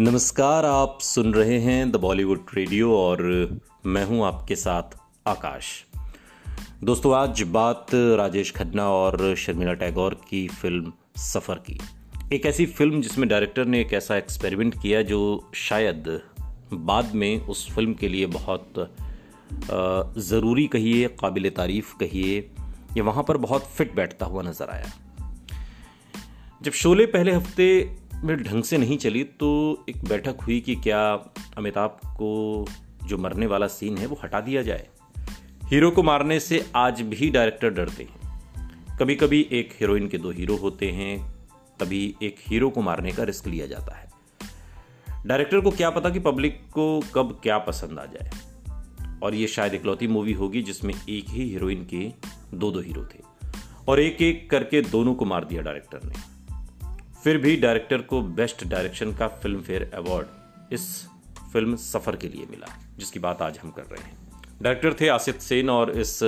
नमस्कार, आप सुन रहे हैं द बॉलीवुड रेडियो और मैं हूँ आपके साथ आकाश। दोस्तों, आज बात राजेश खन्ना और शर्मिला टैगोर की फ़िल्म सफ़र की। एक ऐसी फ़िल्म जिसमें डायरेक्टर ने एक ऐसा एक्सपेरिमेंट किया जो शायद बाद में उस फ़िल्म के लिए बहुत ज़रूरी कहिए, काबिल तारीफ़ कहिए, या वहाँ पर बहुत फिट बैठता हुआ नज़र आया। जब शोले पहले हफ़्ते में ढंग से नहीं चली तो एक बैठक हुई कि क्या अमिताभ को जो मरने वाला सीन है वो हटा दिया जाए। हीरो को मारने से आज भी डायरेक्टर डरते हैं। कभी कभी एक हीरोइन के दो हीरो होते हैं, तभी एक हीरो को मारने का रिस्क लिया जाता है। डायरेक्टर को क्या पता कि पब्लिक को कब क्या पसंद आ जाए। और ये शायद इकलौती मूवी होगी जिसमें एक ही हीरोइन के दो दो हीरो थे। और एक एक करके दोनों को मार दिया डायरेक्टर ने। फिर भी डायरेक्टर को बेस्ट डायरेक्शन का फ़िल्म फेयर अवार्ड इस फ़िल्म सफ़र के लिए मिला, जिसकी बात आज हम कर रहे हैं। डायरेक्टर थे आसित सेन और इस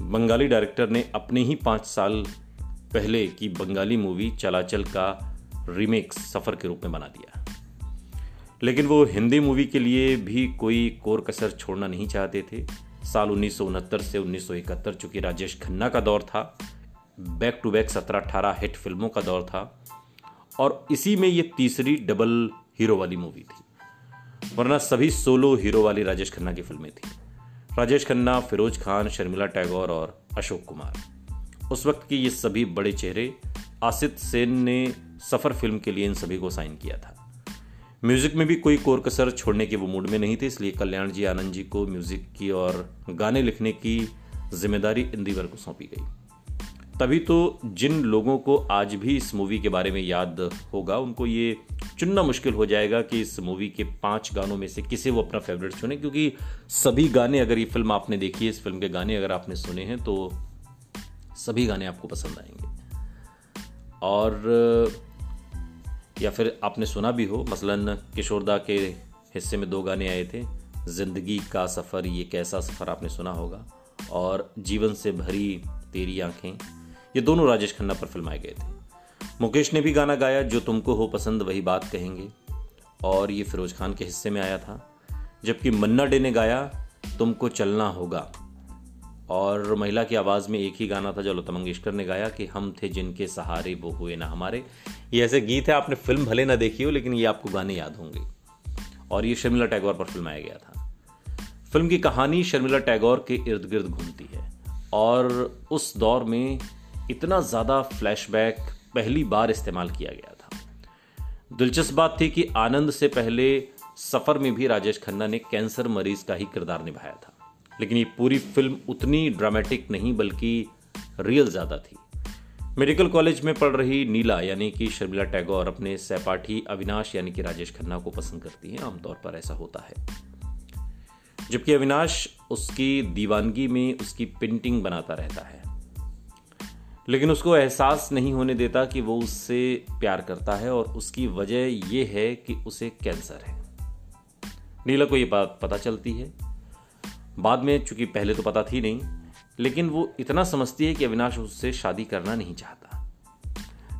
बंगाली डायरेक्टर ने अपने ही पाँच साल पहले की बंगाली मूवी चलाचल का रीमेक सफ़र के रूप में बना दिया। लेकिन वो हिंदी मूवी के लिए भी कोई कोर कसर छोड़ना नहीं चाहते थे। साल उन्नीस सौ उनहत्तर से उन्नीस चूँकि राजेश खन्ना का दौर था बैक टू बैक सत्रह अठारह हिट फ़िल्मों का दौर था। और इसी में ये तीसरी डबल हीरो वाली मूवी थी। वरना सभी सोलो हीरो वाली राजेश खन्ना की फ़िल्में थी। राजेश खन्ना, फिरोज खान, शर्मिला टैगोर और अशोक कुमार। उस वक्त के ये सभी बड़े चेहरे आसित सेन ने सफ़र फ़िल्म के लिए इन सभी को साइन किया था। म्यूज़िक में भी कोई कोर कसर छोड़ने के वो मूड में नहीं थे, इसलिए कल्याण जी, आनंद जी को म्यूज़िक की और गाने लिखने की ज़िम्मेदारी इंदिवर को सौंपी गई। तभी तो जिन लोगों को आज भी इस मूवी के बारे में याद होगा, उनको ये चुनना मुश्किल हो जाएगा कि इस मूवी के पाँच गानों में से किसे वो अपना फेवरेट चुने, क्योंकि सभी गाने अगर ये फ़िल्म आपने देखी है, इस फ़िल्म के गाने अगर आपने सुने हैं तो सभी गाने आपको पसंद आएँगे। और, या फिर आपने सुना भी हो, मसलन किशोरदा के हिस्से में दो गाने आए थे, ज़िंदगी का सफ़र, ये कैसा सफ़र आपने सुना होगा, और जीवन से भरी तेरी आँखें। ये दोनों राजेश खन्ना पर फिल्माए गए थे। मुकेश ने भी गाना गाया, जो तुमको हो पसंद, वही बात कहेंगे। और ये फिरोज खान के हिस्से में आया था, जबकि मन्ना डे ने गाया, तुमको चलना होगा। और महिला की आवाज़ में एक ही गाना था जो लता मंगेशकर ने गाया, कि हम थे जिनके सहारे, वो हुए ना हमारे। ये ऐसे गीत है, आपने फ़िल्म भले ना देखी हो, लेकिन ये आपको गाने याद होंगे। और ये शर्मिला टैगोर पर फिल्माया गया था। फ़िल्म की कहानी शर्मिला टैगोर के इर्द गिर्द घूमती है। और उस दौर में इतना ज़्यादा फ्लैशबैक पहली बार इस्तेमाल किया गया था। दिलचस्प बात थी कि आनंद से पहले सफ़र में भी राजेश खन्ना ने कैंसर मरीज़ का ही किरदार निभाया था। लेकिन ये पूरी फ़िल्म उतनी ड्रामेटिक नहीं, बल्कि रियल ज़्यादा थी। मेडिकल कॉलेज में पढ़ रही नीला, यानी कि शर्मिला टैगोर, अपने सहपाठी अविनाश, यानी कि राजेश खन्ना को पसंद करती हैं। आमतौर पर ऐसा होता है। जबकि अविनाश उसकी दीवानगी में उसकी पेंटिंग बनाता रहता है। लेकिन उसको एहसास नहीं होने देता कि वो उससे प्यार करता है और उसकी वजह यह है कि उसे कैंसर है। नीला को ये बात पता चलती है। बाद में, चूँकि पहले तो पता थी नहीं, लेकिन वो इतना समझती है कि अविनाश उससे शादी करना नहीं चाहता।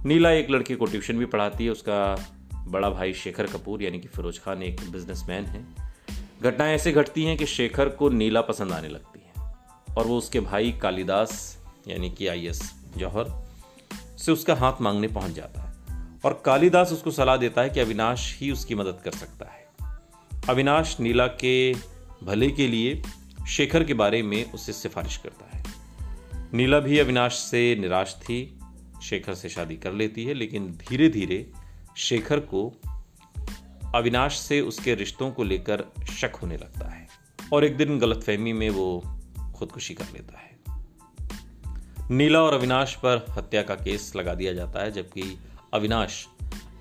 नीला एक लड़के को ट्यूशन भी पढ़ाती है, उसका बड़ा भाई शेखर कपूर, यानी कि फिरोज खान एक बिजनेसमैन है। घटनाएँ ऐसे घटती हैं कि शेखर को नीला पसंद आने लगती है और वो उसके भाई कालिदास, यानी कि आई जौहर से उसका हाथ मांगने पहुँच जाता है। और कालिदास उसको सलाह देता है कि अविनाश ही उसकी मदद कर सकता है। अविनाश नीला के भले के लिए शेखर के बारे में उससे सिफारिश करता है। नीला भी अविनाश से निराश थी, शेखर से शादी कर लेती है, लेकिन धीरे धीरे शेखर को अविनाश से उसके रिश्तों को लेकर शक होने लगता है। और एक दिन गलतफहमी में वो खुदकुशी कर लेता है। नीला और अविनाश पर हत्या का केस लगा दिया जाता है, जबकि अविनाश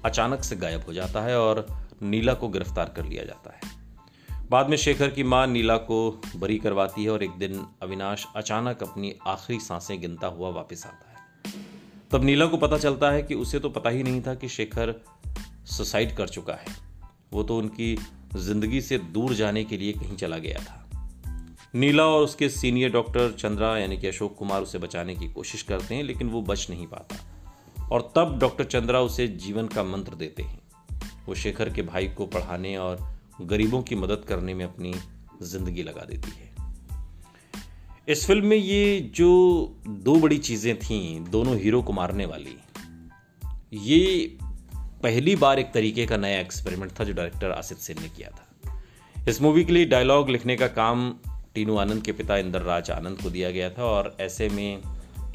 अचानक से गायब हो जाता है और नीला को गिरफ़्तार कर लिया जाता है। बाद में शेखर की माँ नीला को बरी करवाती है और एक दिन अविनाश अचानक अपनी आखिरी साँसें गिनता हुआ वापस आता है। तब नीला को पता चलता है कि उसे तो पता ही नहीं था कि शेखर सुसाइड कर चुका है। वो तो उनकी ज़िंदगी से दूर जाने के लिए कहीं चला गया था। नीला और उसके सीनियर डॉक्टर चंद्रा, यानी कि अशोक कुमार, उसे बचाने की कोशिश करते हैं, लेकिन वो बच नहीं पाता। और तब डॉक्टर चंद्रा उसे जीवन का मंत्र देते हैं। वो शेखर के भाई को पढ़ाने और गरीबों की मदद करने में अपनी ज़िंदगी लगा देती है। इस फ़िल्म में ये जो दो बड़ी चीज़ें थीं, दोनों हीरो को मारने वाली, ये पहली बार एक तरीके का नया एक्सपेरिमेंट था जो डायरेक्टर आसित सेन ने किया था। इस मूवी के लिए डायलॉग लिखने का काम टीनू आनंद के पिता इंदर राज आनंद को दिया गया था और ऐसे में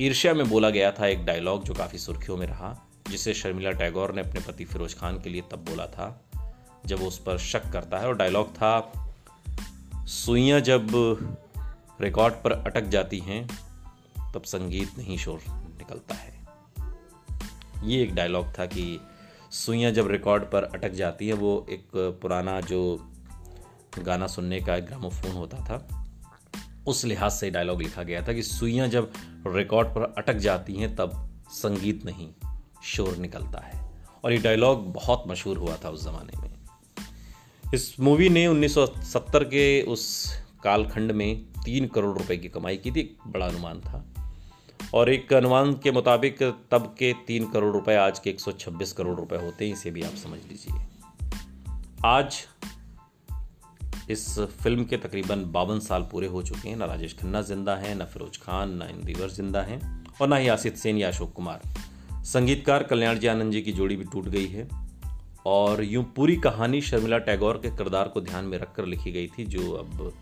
ईर्ष्या में बोला गया था एक डायलॉग जो काफ़ी सुर्खियों में रहा, जिसे शर्मिला टैगोर ने अपने पति फिरोज खान के लिए तब बोला था, जब उस पर शक करता है। और डायलॉग था, सुइयाँ जब रिकॉर्ड पर अटक जाती हैं, तब संगीत नहीं शोर निकलता है। ये एक डायलॉग था कि सुइयाँ जब रिकॉर्ड पर अटक जाती हैं, वो एक पुराना जो गाना सुनने का एक ग्रामोफोन होता था उस लिहाज से डायलॉग लिखा गया था कि सुइयाँ जब रिकॉर्ड पर अटक जाती हैं, तब संगीत नहीं, शोर निकलता है। और ये डायलॉग बहुत मशहूर हुआ था उस ज़माने में। इस मूवी ने 1970 के उस कालखंड में तीन करोड़ रुपए की कमाई की थी बड़ा अनुमान था। और एक अनुमान के मुताबिक तब के तीन करोड़ रुपए, आज के 126 करोड़ रुपए होते हैं, इसे भी आप समझ लीजिए। आज इस फ़िल्म के तकरीबन बावन साल पूरे हो चुके हैं। ना राजेश खन्ना ज़िंदा हैं, ना फिरोज खान, ना इंदिवर ज़िंदा हैं और ना ही आसित सेन या अशोक कुमार। संगीतकार कल्याण जी आनंद जी की जोड़ी भी टूट गई है और यूँ पूरी कहानी शर्मिला टैगोर के किरदार को ध्यान में रखकर लिखी गई थी, जो अब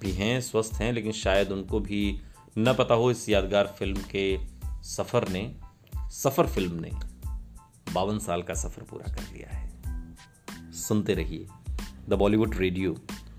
भी हैं, स्वस्थ हैं, लेकिन शायद उनको भी न पता हो इस यादगार फ़िल्म के सफ़र ने, सफ़र फ़िल्म ने बावन साल का सफ़र पूरा कर लिया है। सुनते रहिए। The Bollywood radio.